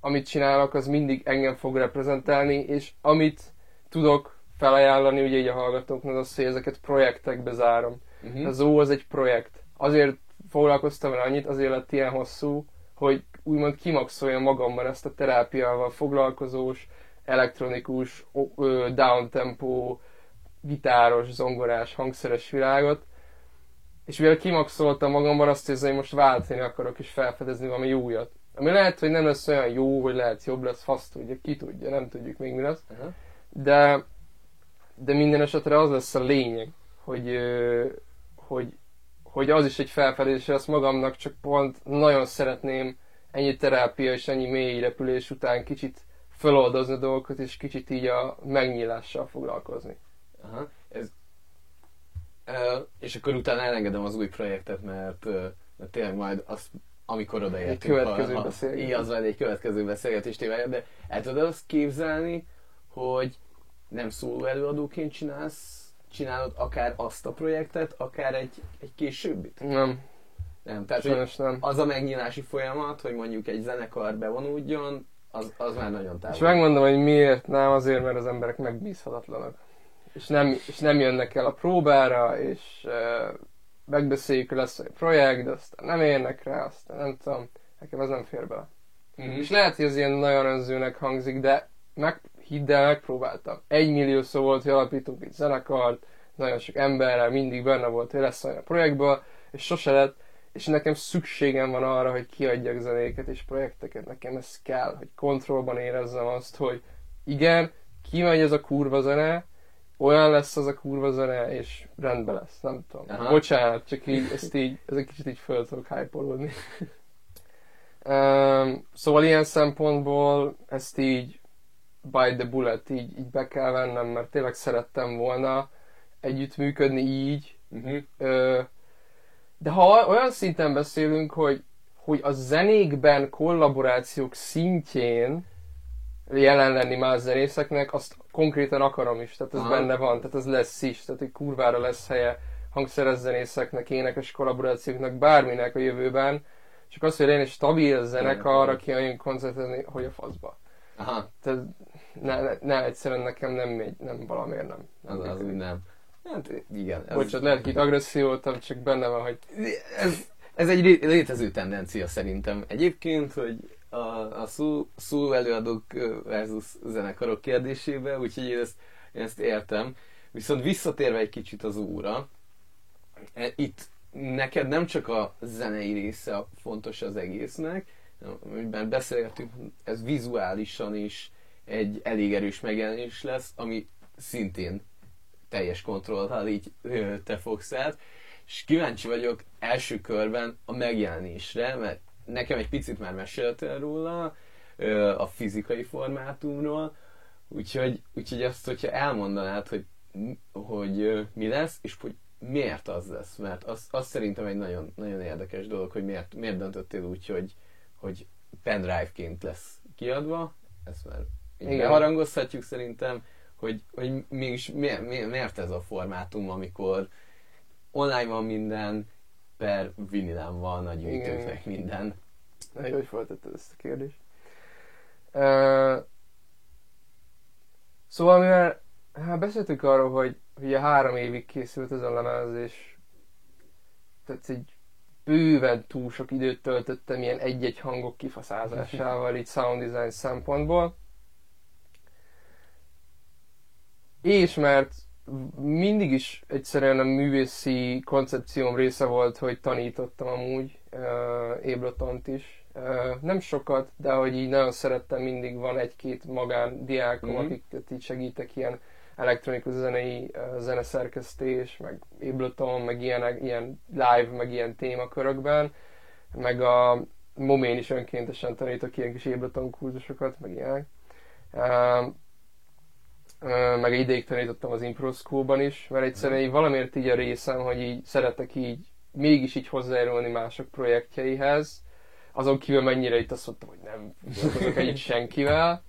amit csinálok, az mindig engem fog reprezentálni, és amit tudok felajánlani ugye így a hallgatóknak, az, hogy ezeket projektekbe zárom. Uh-huh. Az ó, az egy projekt. Azért foglalkoztam vele annyit, azért lett ilyen hosszú, hogy úgymond kimaxoljam magamban ezt a terápiával foglalkozós, elektronikus, downtempo, gitáros, zongorás, hangszeres világot. És mivel kimaxoltam magamban, azt érzem, hogy most váltani akarok és felfedezni valami újat. Ami lehet, hogy nem lesz olyan jó, hogy lehet jobb lesz, fasz tudja, ki tudja, nem tudjuk még mi lesz Uh-huh. de, de minden esetre az lesz a lényeg, hogy, hogy, hogy az is egy felfedezés lesz magamnak, csak pont nagyon szeretném ennyi terápia és ennyi mély repülés után kicsit feloldozni a dolgokat, és kicsit így a megnyílással foglalkozni. Aha. Ez, uh, és akkor utána elengedem az új projektet, mert, mert tényleg majd azt, amikor odaértünk. Egy következő ha, beszélgetés. Igen, az majd egy következő beszélgetés témája, de el tudod azt képzelni, hogy nem szóló előadóként csinálsz, csinálod akár azt a projektet, akár egy, egy későbbit? Nem, Nem, tehát sajnos nem. az a megnyílási folyamat, hogy mondjuk egy zenekar bevonódjon, az, az már nagyon távol. És megmondom, hogy miért nem, azért, mert az emberek megbízhatatlanak. És nem, és nem jönnek el a próbára, és uh, megbeszéljük, hogy lesz egy projekt, de aztán nem érnek rá, aztán nem tudom, nekem ez nem fér bele. Mhm. És lehet, hogy ez ilyen nagyon önzőnek hangzik, de meg, hidd el, megpróbáltam. Egy millió szó volt, hogy alapítunk egy zenekart, nagyon sok emberrel mindig benne volt, hogy lesz olyan a projektből, és sose lett, és nekem szükségem van arra, hogy kiadjak zenéket és projekteket, nekem ez kell, hogy kontrollban érezzem azt, hogy igen, kimegy ez a kurva zene, olyan lesz az a kurva zene, és rendben lesz, nem tudom. Aha. Bocsánat, csak így, ezt így, ez egy kicsit így föl tudok hype um, Szóval ilyen szempontból ezt így by the bullet így, így be kell vennem, mert tényleg szerettem volna együttműködni így, Uh-huh. Ö, de ha olyan szinten beszélünk, hogy, hogy a zenékben kollaborációk szintjén jelen lenni más zenészeknek, azt konkrétan akarom is, tehát ez Aha. benne van, tehát ez lesz is, tehát hogy kurvára lesz helye hangszeres zenészeknek, énekes kollaborációknak, bárminek a jövőben, csak az, hogy legyen egy stabil zenekar, aki olyan koncertezni, hogy a faszba. Aha, Tehát ne, ne, ne, egyszerűen nekem nem megy, nem valamiért nem. az, az úgy nem. Hát igen. Ez, Bocsánat, lehet, hogy itt agresszió voltam, csak benne van, hogy ez, ez egy létező tendencia szerintem. Egyébként, hogy a, a szó, szó előadók versus zenekarok kérdésébe, úgyhogy én ezt, én ezt értem. Viszont visszatérve egy kicsit az óra, e, itt neked nem csak a zenei része fontos az egésznek, amiben beszélgetünk, ez vizuálisan is egy elég erős megjelenés lesz, ami szintén teljes kontrollal így te fogsz át. És kíváncsi vagyok első körben a megjelenésre, mert nekem egy picit már meséltél róla, a fizikai formátumról, úgyhogy, úgyhogy azt, hogyha elmondanád, hogy, hogy mi lesz, és hogy miért az lesz, mert az, az szerintem egy nagyon, nagyon érdekes dolog, hogy miért, miért döntöttél úgy, hogy, hogy pendrive-ként lesz kiadva, ezt már Igen. harangozhatjuk szerintem, hogy, hogy mégis miért, miért, miért ez a formátum, amikor online van minden, per vinilán van a gyűjtőknek minden. Na, jó, hogy feltetted ezt a kérdést. Uh, szóval, mivel hát beszéltünk arról, hogy ugye három évig készült ez a lemez, és tehát egy bőven túl sok időt töltöttem ilyen egy-egy hangok kifaszázásával, így sound design szempontból. És mert mindig is egyszerűen a művészi koncepcióm része volt, hogy tanítottam amúgy uh, Abletont is. Uh, nem sokat, de hogy így nagyon szerettem, mindig van egy-két magán diákom, Mhm. mm-hmm. akiket így segítek ilyen elektronikus zenei uh, zeneszerkesztés, meg Ableton, meg ilyenek, ilyen live, meg ilyen témakörökben, meg a Momén is önkéntesen tanítok ilyen kis Ableton kurzusokat, meg ilyenek. Uh, meg ideig tanítottam az Impro School-ban is, mert egyszerűen így valamiért így a részem, hogy így szeretek így mégis így hozzájárulni mások projektjeihez, azon kívül mennyire itt azt mondtam, hogy nem dolgozok együtt senkivel.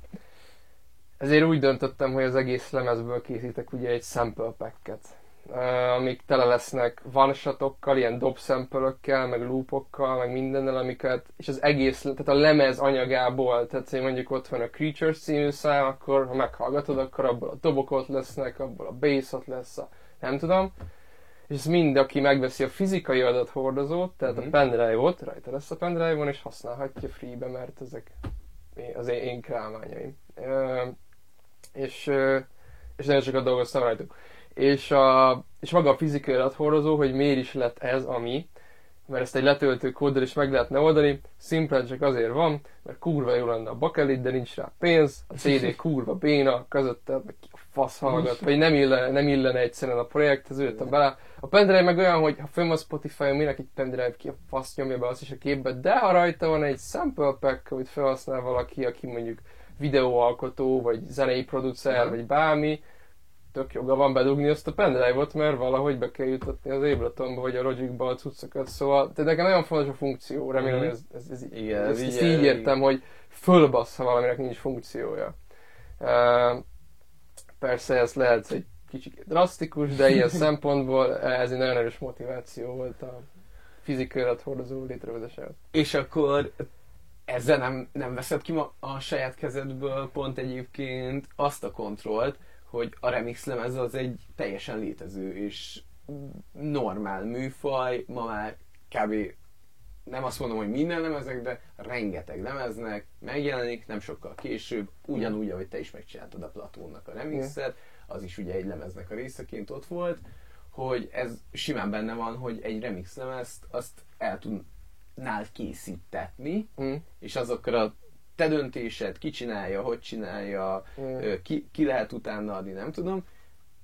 Ezért úgy döntöttem, hogy az egész lemezből készítek ugye egy sample packet, amik tele lesznek one ilyen dob sample meg loopokkal, meg mindennel, amiket, és az egész, tehát a lemez anyagából, tehát hogy mondjuk ott van a Creatures című szám, akkor ha meghallgatod, akkor abból a dobok ott lesznek, abból a bass ott lesz, a, nem tudom, és ez mind, aki megveszi a fizikai adathordozót, tehát Mhm. a pendrive-ot, rajta lesz a pendrive-on, és használhatja free-be, mert ezek az én, én krámányaim. Ö, és, és nagyon sokat dolgoztam rajtuk. És, a, és maga a fizikai adathordozó, hogy miért is lett ez, ami, mert ezt egy letöltő kóddal is meg lehetne oldani, szimplán csak azért van, mert kurva jó lenne a bakelit, de nincs rá pénz, a CD kurva béna, közötte a fasz hallgat, vagy nem illene, nem illene egyszerűen a projekthez, ültem bele. A pendrive meg olyan, hogy ha fönn van Spotify-on, minek egy pendrive ki a fasz nyomja be azt is a képbe, de ha rajta van egy sample pack, amit felhasznál valaki, aki mondjuk videóalkotó, vagy zenei producer, Aha. vagy bármi, tök joga van bedugni azt a pendrive-ot, mert valahogy be kell jutatni az Abletonba, vagy a Logicba a cuccokat, szóval de nekem nagyon fontos a funkció, remélem, hogy ez, ez, ez, Igen, ezt, ez ezt így- értem, hogy fölbassz, ha valaminek nincs funkciója. Uh, persze ez lehet egy kicsit drasztikus, de ilyen szempontból ez egy nagyon erős motiváció volt a fizikai adathordozó létrehozásához. És akkor ezzel nem, nem veszed ki ma a saját kezedből pont egyébként azt a kontrollt, hogy a remix lemez az egy teljesen létező és normál műfaj, ma már kb. nem azt mondom, hogy minden lemezek, de rengeteg lemeznek megjelenik, nem sokkal később, ugyanúgy, ahogy te is megcsináltad a Platónnak a remixet, az is ugye egy lemeznek a részeként ott volt, hogy ez simán benne van, hogy egy remix lemezt azt el tudnál készítetni, Mm. és azokra te döntésed, ki csinálja, hogy csinálja, Mm. ki, ki lehet utána adni, nem tudom,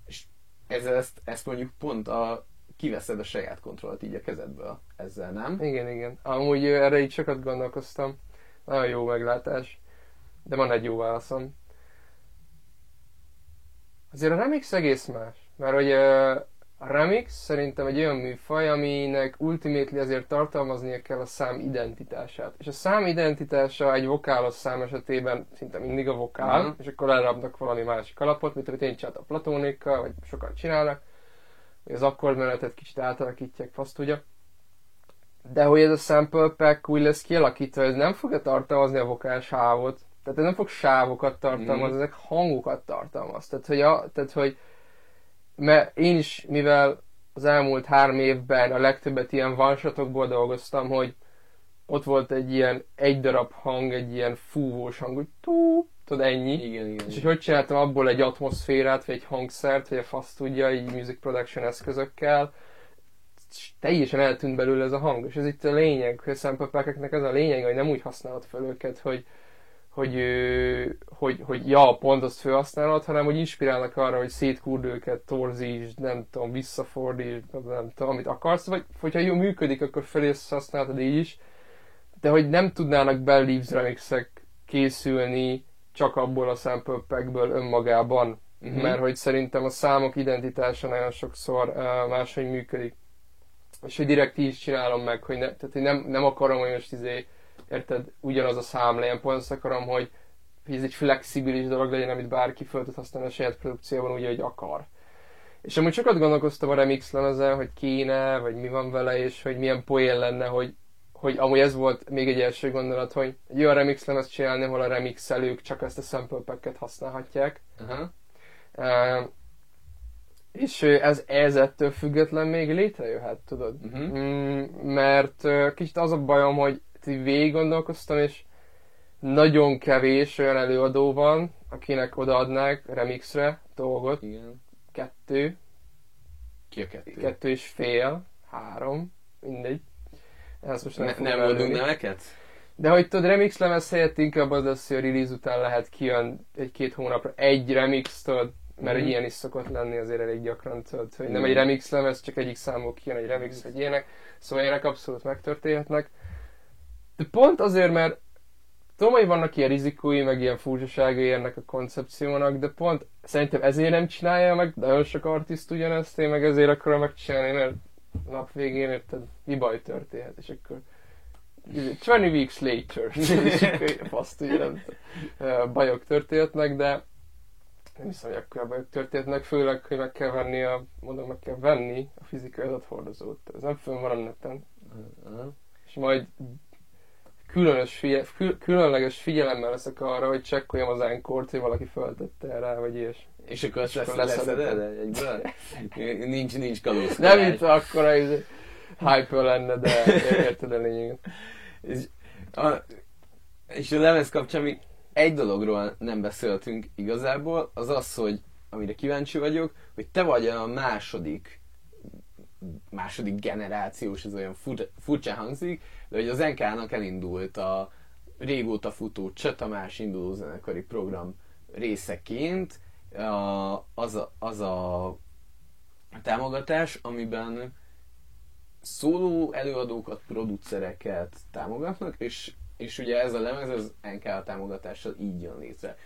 és ezzel ezt, ezt mondjuk pont a, kiveszed a saját kontrollt így a kezedből ezzel, nem? Igen, igen. Amúgy erre így sokat gondolkoztam. Nagyon jó meglátás. De van egy jó válaszom. Azért a remix egész más. Mert hogy a remix szerintem egy olyan műfaj, aminek ultimately azért tartalmaznia kell a szám identitását. És a szám identitása egy vokálos szám esetében szinte mindig a vokál, Mhm. és akkor leraknak valami másik alapot, mint amit én csináltam Platónikkal, vagy sokan csinálnak. hogy Az akkordmenetet kicsit átalakítják, fasz tudja. De hogy ez a sample pack úgy lesz kialakítva, ez nem fogja tartalmazni a vokál sávot. Tehát ez nem fog sávokat tartalmazni, Mhm. ezek hangokat tartalmaz. Tehát, hogy, a, tehát, hogy mert én is, mivel az elmúlt három évben a legtöbbet ilyen vansatokból dolgoztam, hogy ott volt egy ilyen egy darab hang, egy ilyen fúvós hang, hogy tú, tudod ennyi. Igen, igen. És hogy hogy csináltam abból egy atmoszférát, vagy egy hangszert, vagy a fasz tudja, így music production eszközökkel, és teljesen eltűnt belőle ez a hang. És ez itt a lényeg, hogy a ez a lényeg, hogy nem úgy használod fel őket, hogy, hogy, hogy, hogy ja, pont azt felhasználod, hanem hogy inspirálnak arra, hogy szétkúrd őket, torzítsd, nem tudom, visszafordítsd, nem tudom, amit akarsz, vagy hogyha jó működik, akkor felé ezt használhatod így is, de hogy nem tudnának Bell Leaves remixek készülni csak abból a sample packből önmagában, Mhm. mert hogy szerintem a számok identitása nagyon sokszor uh, máshogy működik. És hogy direkt így is csinálom meg, hogy, ne, tehát, hogy nem, nem akarom, hogy most izé, érted, ugyanaz a szám legyen, pont azt akarom, hogy, ez egy flexibilis dolog legyen, amit bárki föl tud használni a saját produkcióban úgy, hogy akar. És amúgy sokat gondolkoztam a remix lemezen, hogy kéne, vagy mi van vele, és hogy milyen poén lenne, hogy, hogy amúgy ez volt még egy első gondolat, hogy egy olyan remix lemezt csinálni, ahol a remixelők csak ezt a sample packet használhatják. Aha. Uh, és ez, ez ettől független még létrejöhet, tudod? Mhm. Mm, mert ö, kicsit az a bajom, hogy így végig gondolkoztam, és nagyon kevés olyan előadó van, akinek odaadnák remixre dolgot. Igen. Kettő, Ki a kettő? kettő és fél, három, mindegy. Ezt most nem, Ne, nem mondunk neveket? De hogy tudod, remix lemez helyett inkább az lesz, hogy a release után lehet kijön egy-két hónapra egy remix, tudod, mert Mhm. egy ilyen is szokott lenni azért elég gyakran, tudod, hogy nem Mhm. egy remix lemez, csak egyik számból kijön egy remix, vagy ilyenek. Szóval ilyenek abszolút megtörténhetnek. De pont azért, mert tudom, hogy vannak ilyen rizikói, meg ilyen furcsaságai ennek a koncepciónak, de pont szerintem ezért nem csinálja meg, de nagyon sok artist ugyanezt, én meg ezért akarom megcsinálni, mert nap végén érted, mi baj történhet, és akkor 20 weeks later, fasz tudja, nem bajok történhetnek, de nem hiszem, hogy akkor bajok történhetnek, főleg, hogy meg kell venni a, mondom, meg kell venni a fizikai adathordozót. Ez nem fönn van a neten. Aha. És majd különös figye, kül, különleges figyelemmel leszek arra, hogy csekkoljam az enkort, hogy valaki föltette rá, vagy ilyesmi. És akkor azt akkor lesz, leszeded egyből? nincs, nincs kalóz. Nem itt akkora izé, hype lenne, de érted a lényeget. És a, és a lemez kapcsán még egy dologról nem beszéltünk igazából, az az, hogy amire kíváncsi vagyok, hogy te vagy a második második generációs, ez olyan furcsa hangzik, de hogy az NK-nak elindult a régóta futó Csatamás induló zenekari program részeként az a, az a támogatás, amiben szóló előadókat, producereket támogatnak, és, és ugye ez a lemez az NK támogatással így jön létre.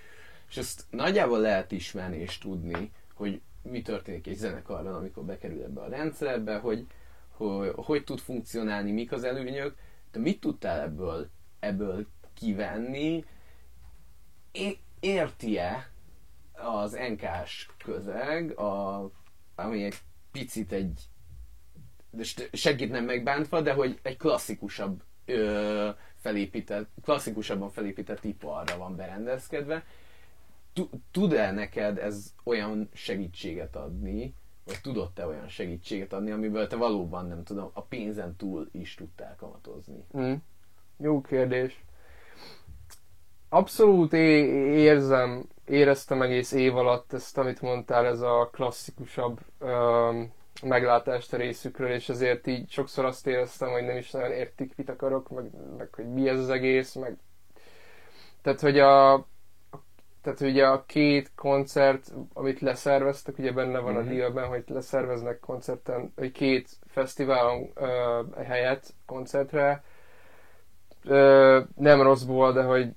És ezt nagyjából lehet ismerni és tudni, hogy mi történik egy zenekarban, amikor bekerül ebbe a rendszerbe, hogy, hogy hogy tud funkcionálni, mik az előnyök, de mit tudtál ebből, ebből kivenni? É- érti-e az NK-s közeg, a, ami egy picit egy de segít nem megbántva, de hogy egy klasszikusabb ö, felépített, klasszikusabban felépített iparra van berendezkedve. Tud-e neked ez olyan segítséget adni, vagy tudott-e olyan segítséget adni, amiből te valóban, nem tudom, a pénzen túl is tudtál kamatozni? Mm. Jó kérdés. Abszolút é- érzem, éreztem egész év alatt ezt, amit mondtál, ez a klasszikusabb um, meglátást a részükről, és ezért így sokszor azt éreztem, hogy nem is nagyon értik, mit akarok, meg, meg hogy mi ez az egész, meg tehát, hogy a tehát ugye a két koncert, amit leszerveztek, ugye benne van mm-hmm. a mhm. díjban, hogy leszerveznek koncerten, hogy két fesztiválon ö, helyet koncertre. Ö, nem rosszból, de hogy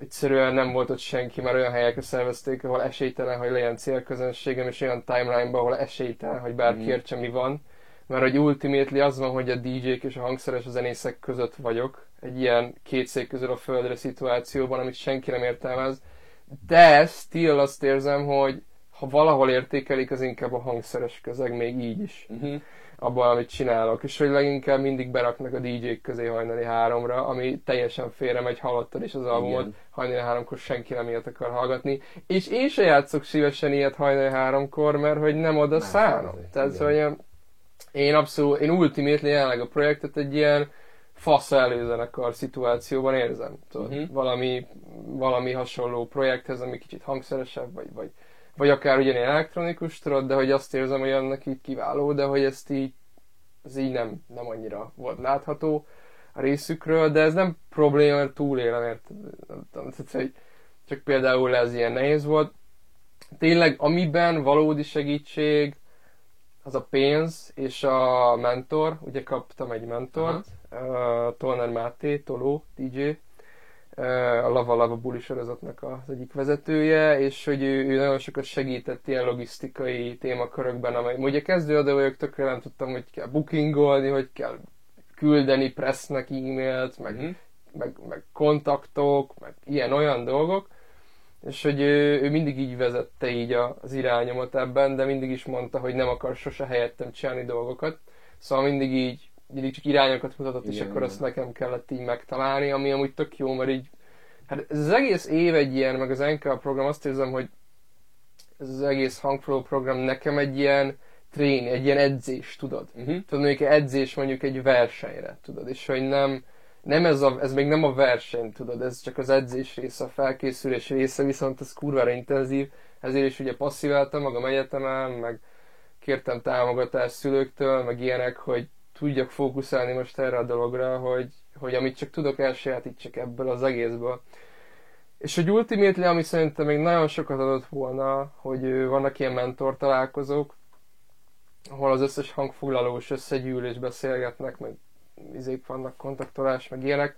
egyszerűen nem volt ott senki, mert olyan helyekre szervezték, ahol esélytelen, hogy legyen célközönségem, és olyan timeline-ban, ahol esélytelen, hogy bárki mm. értse, mi van. Mert hogy ultimately az van, hogy a DJ-k és a hangszeres a zenészek között vagyok, egy ilyen két szék közül a földre szituációban, amit senki nem értelmez. De still azt érzem, hogy ha valahol értékelik, az inkább a hangszeres közeg, még így is. Mm-hmm abban, amit csinálok, és hogy leginkább mindig beraknak a DJ-k közé hajnali háromra, ami teljesen félre megy, hallottad is az albumot, Igen. hajnali háromkor senki nem ilyet akar hallgatni, és én se játszok szívesen ilyet hajnali háromkor, mert hogy nem oda nem, szállom. Tehát, hogy én abszolút, én ultimately jelenleg a projektet egy ilyen fasz előzenekar szituációban érzem. Tudod, uh-huh. valami, valami hasonló projekthez, ami kicsit hangszeresebb, vagy, vagy vagy akár ugyanilyen elektronikus, tudod, de hogy azt érzem, hogy annak így kiváló, de hogy ezt így, ez így nem, nem annyira volt látható a részükről, de ez nem probléma, mert túlélem, érted? Tehát, hogy csak például ez ilyen nehéz volt. Tényleg, amiben valódi segítség, az a pénz és a mentor, ugye kaptam egy mentort, uh, Tolner Máté, Toló, DJ, a Lava Lava Bully sorozatnak az egyik vezetője, és hogy ő, ő nagyon sokat segített ilyen logisztikai témakörökben, amely ugye kezdőadó vagyok, tökre nem tudtam, hogy kell bookingolni, hogy kell küldeni pressnek e-mailt, meg, mm-hmm. meg, meg kontaktok, meg ilyen-olyan dolgok, és hogy ő, ő mindig így vezette így az irányomat ebben, de mindig is mondta, hogy nem akar sose helyettem csinálni dolgokat, szóval mindig így mindig csak irányokat mutatott, Igen, és akkor azt nekem kellett így megtalálni, ami amúgy tök jó, mert így, hát ez az egész év egy ilyen, meg az NK program, azt érzem, hogy ez az egész hangflow program nekem egy ilyen trén, egy ilyen edzés, tudod? Uh-huh. Tudod, mondjuk egy edzés mondjuk egy versenyre, tudod, és hogy nem, nem ez, a, ez még nem a verseny, tudod, ez csak az edzés része, a felkészülés része, viszont ez kurvára intenzív, ezért is ugye passziváltam magam egyetemen, meg kértem támogatást szülőktől, meg ilyenek, hogy tudjak fókuszálni most erre a dologra, hogy, hogy amit csak tudok elsajátítsak ebből az egészből. És hogy ultimately, ami szerintem még nagyon sokat adott volna, hogy vannak ilyen mentor találkozók, ahol az összes hangfoglalós összegyűl és beszélgetnek, meg izék vannak, kontaktolás, meg ilyenek,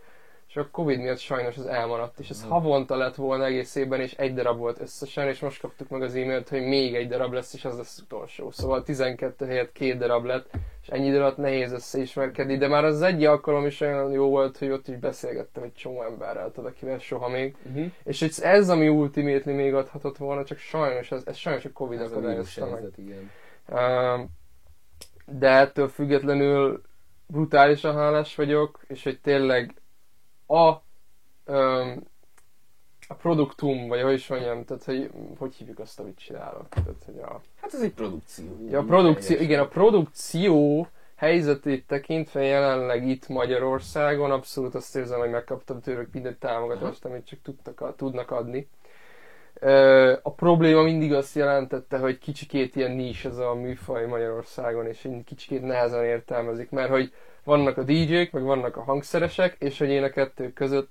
és a Covid miatt sajnos az elmaradt, és ez mm. havonta lett volna egész évben, és egy darab volt összesen, és most kaptuk meg az e-mailt, hogy még egy darab lesz, és az lesz utolsó. Szóval 12 helyett két darab lett, és ennyi idő alatt nehéz összeismerkedni, de már az egy alkalom is olyan jó volt, hogy ott is beszélgettem egy csomó emberrel, tudod, akivel soha még. Uh-huh. És ez, ez, ami ultimately még adhatott volna, csak sajnos, ez, ez sajnos a Covid akadályozta meg. Igen. Uh, de ettől függetlenül brutálisan hálás vagyok, és hogy tényleg a, um, a produktum, vagy hogy is mondjam, tehát hogy, hogy hívjuk azt, amit csinálok? Tehát, hogy a, hát ez egy produkció. Ja, a produkció, igen, a produkció helyzetét tekintve jelenleg itt Magyarországon abszolút azt érzem, hogy megkaptam tőlük minden támogatást, amit csak tudtak, tudnak adni. A probléma mindig azt jelentette, hogy kicsikét ilyen nis ez a műfaj Magyarországon, és kicsikét nehezen értelmezik, mert hogy vannak a DJ-k, meg vannak a hangszeresek, és hogy én a kettő között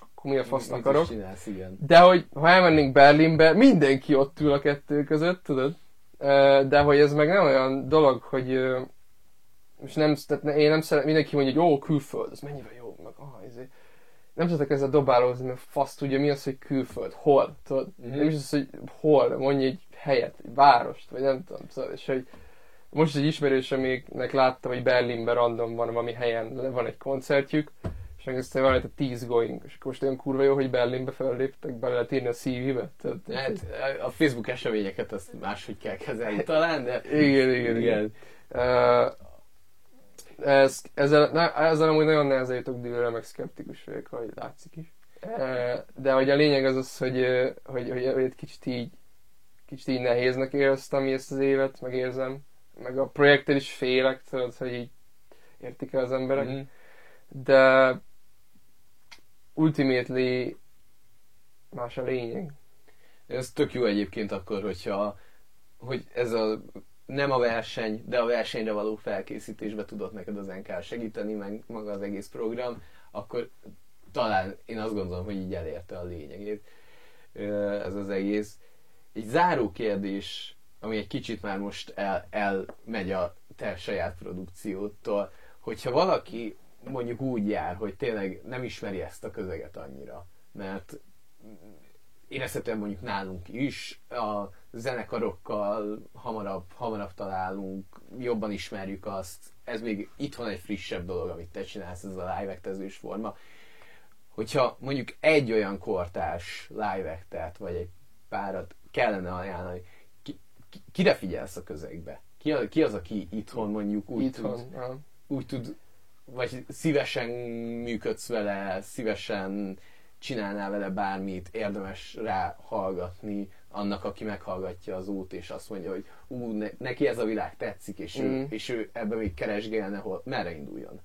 akkor mi a fasz Mit akarok. csinálsz, igen. De hogy ha elmennénk Berlinbe, mindenki ott ül a kettő között, tudod? De hogy ez meg nem olyan dolog, hogy most nem, tehát én nem szeret, mindenki mondja, hogy jó, külföld, ez mennyivel jó, meg ah, ezért. Nem szeretek ezzel dobálózni, mert fasz tudja, mi az, hogy külföld, hol, tudod? Mhm. Nem is az, hogy hol, mondj egy helyet, egy várost, vagy nem tudom, tudod, és hogy most egy ismerősöméknek láttam, hogy Berlinben random van valami helyen, van egy koncertjük, és van itt a 10 going, és akkor most olyan kurva jó, hogy Berlinbe felléptek, be lehet írni a CV-be. Hát a Facebook eseményeket azt máshogy kell kezelni talán, de... Igen, igen, igen. Uh, ez, ezzel, na, ezzel amúgy nagyon nehezen jutok dűlőre, meg szkeptikus vagyok, ahogy látszik is. De hogy a lényeg az az, hogy, hogy, hogy, hogy egy kicsit így, kicsit így nehéznek éreztem ezt az évet, meg érzem. Meg a projekttel is félek, tudod, hogy így értik el az emberek. Mhm. De ultimately más a lényeg. Ez tök jó egyébként akkor, hogyha hogy ez a nem a verseny, de a versenyre való felkészítésbe tudott neked az NK segíteni, meg maga az egész program, akkor talán én azt gondolom, hogy így elérte a lényegét ez az egész. Egy záró kérdés, ami egy kicsit már most el, elmegy a te saját produkciótól, hogyha valaki mondjuk úgy jár, hogy tényleg nem ismeri ezt a közeget annyira, mert érezhetően mondjuk nálunk is a zenekarokkal hamarabb, hamarabb találunk, jobban ismerjük azt, ez még itthon egy frissebb dolog, amit te csinálsz, ez a live forma. Hogyha mondjuk egy olyan kortárs live vagy egy párat kellene ajánlani, kire figyelsz a közegbe? Ki, a- ki az, aki itthon mondjuk úgy tud, Itthon. aha. úgy tud, vagy szívesen működsz vele, szívesen csinálnál vele bármit, érdemes rá hallgatni annak, aki meghallgatja az út, és azt mondja, hogy ú, ne, neki ez a világ tetszik, és, ő, Mm. és ő ebbe még keresgélne, hol, merre induljon.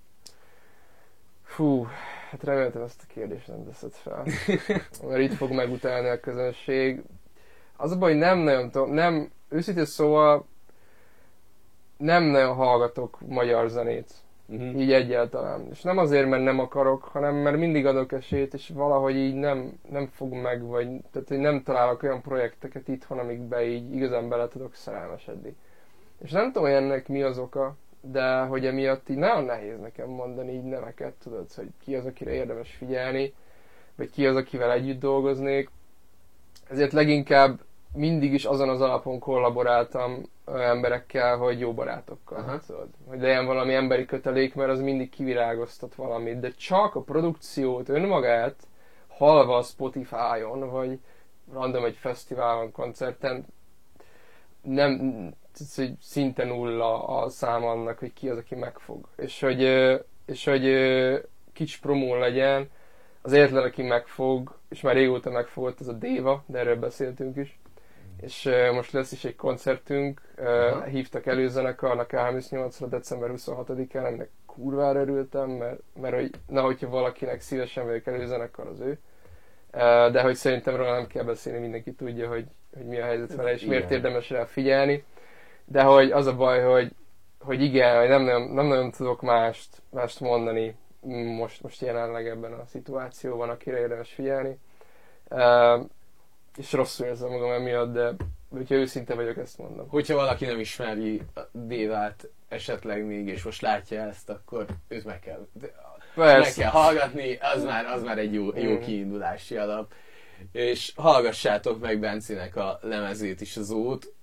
Fú, hát reméltem ezt a kérdést nem teszed fel. Mert itt fog megutálni a közönség. Az a baj, nem nagyon tudom, nem, őszintén szóval nem nagyon hallgatok magyar zenét. Uh-huh. Így egyáltalán. És nem azért, mert nem akarok, hanem mert mindig adok esélyt, és valahogy így nem, nem fog meg, vagy tehát hogy nem találok olyan projekteket itthon, amikbe így igazán bele tudok szerelmesedni. És nem tudom, hogy ennek mi az oka, de hogy emiatt így nagyon nehéz nekem mondani így neveket, tudod, hogy ki az, akire érdemes figyelni, vagy ki az, akivel együtt dolgoznék. Ezért leginkább mindig is azon az alapon kollaboráltam emberekkel, hogy jó barátokkal. Aha. Tudod? Hogy legyen valami emberi kötelék, mert az mindig kivirágoztat valamit. De csak a produkciót, önmagát halva a Spotify-on, vagy random egy fesztiválon, koncerten, nem, szinte nulla a szám annak, hogy ki az, aki megfog. És hogy, és hogy kicsi promó legyen, az egyetlen, aki megfog, és már régóta megfogott, az a Déva, de erről beszéltünk is. És most lesz is egy koncertünk, Aha. hívtak előzenekarnak A38-ra december 26-án, aminek kurvára örültem, mert, mert hogy, na, hogyha valakinek szívesen vagyok előzenekar, az ő. De hogy szerintem róla nem kell beszélni, mindenki tudja, hogy, hogy mi a helyzet vele, és miért érdemes rá figyelni. De hogy az a baj, hogy, hogy igen, hogy nem nagyon, nem nagyon tudok mást, mást mondani most, most jelenleg ebben a szituációban, akire érdemes figyelni. És rosszul érzem magam emiatt, de hogyha őszinte vagyok, ezt mondom. Hogyha valaki nem ismeri Dévát esetleg még, és most látja ezt, akkor őt meg kell, de- meg Persze. kell hallgatni, az már, az már egy jó, jó Mm. kiindulási alap. És hallgassátok meg Bencinek a lemezét is az út,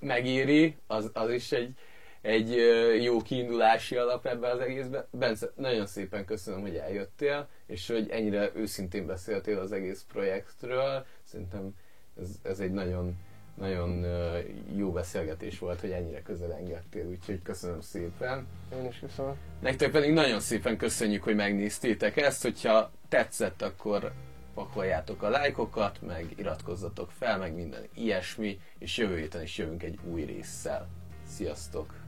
megéri, az, az is egy, egy jó kiindulási alap ebbe az egészbe. Bence, nagyon szépen köszönöm, hogy eljöttél, és hogy ennyire őszintén beszéltél az egész projektről. Szerintem ez, ez egy nagyon, nagyon jó beszélgetés volt, hogy ennyire közel engedtél, úgyhogy köszönöm szépen. Én is köszönöm. Nektek pedig nagyon szépen köszönjük, hogy megnéztétek ezt, hogyha tetszett, akkor pakoljátok a lájkokat, meg iratkozzatok fel, meg minden ilyesmi, és jövő héten is jövünk egy új résszel. Sziasztok!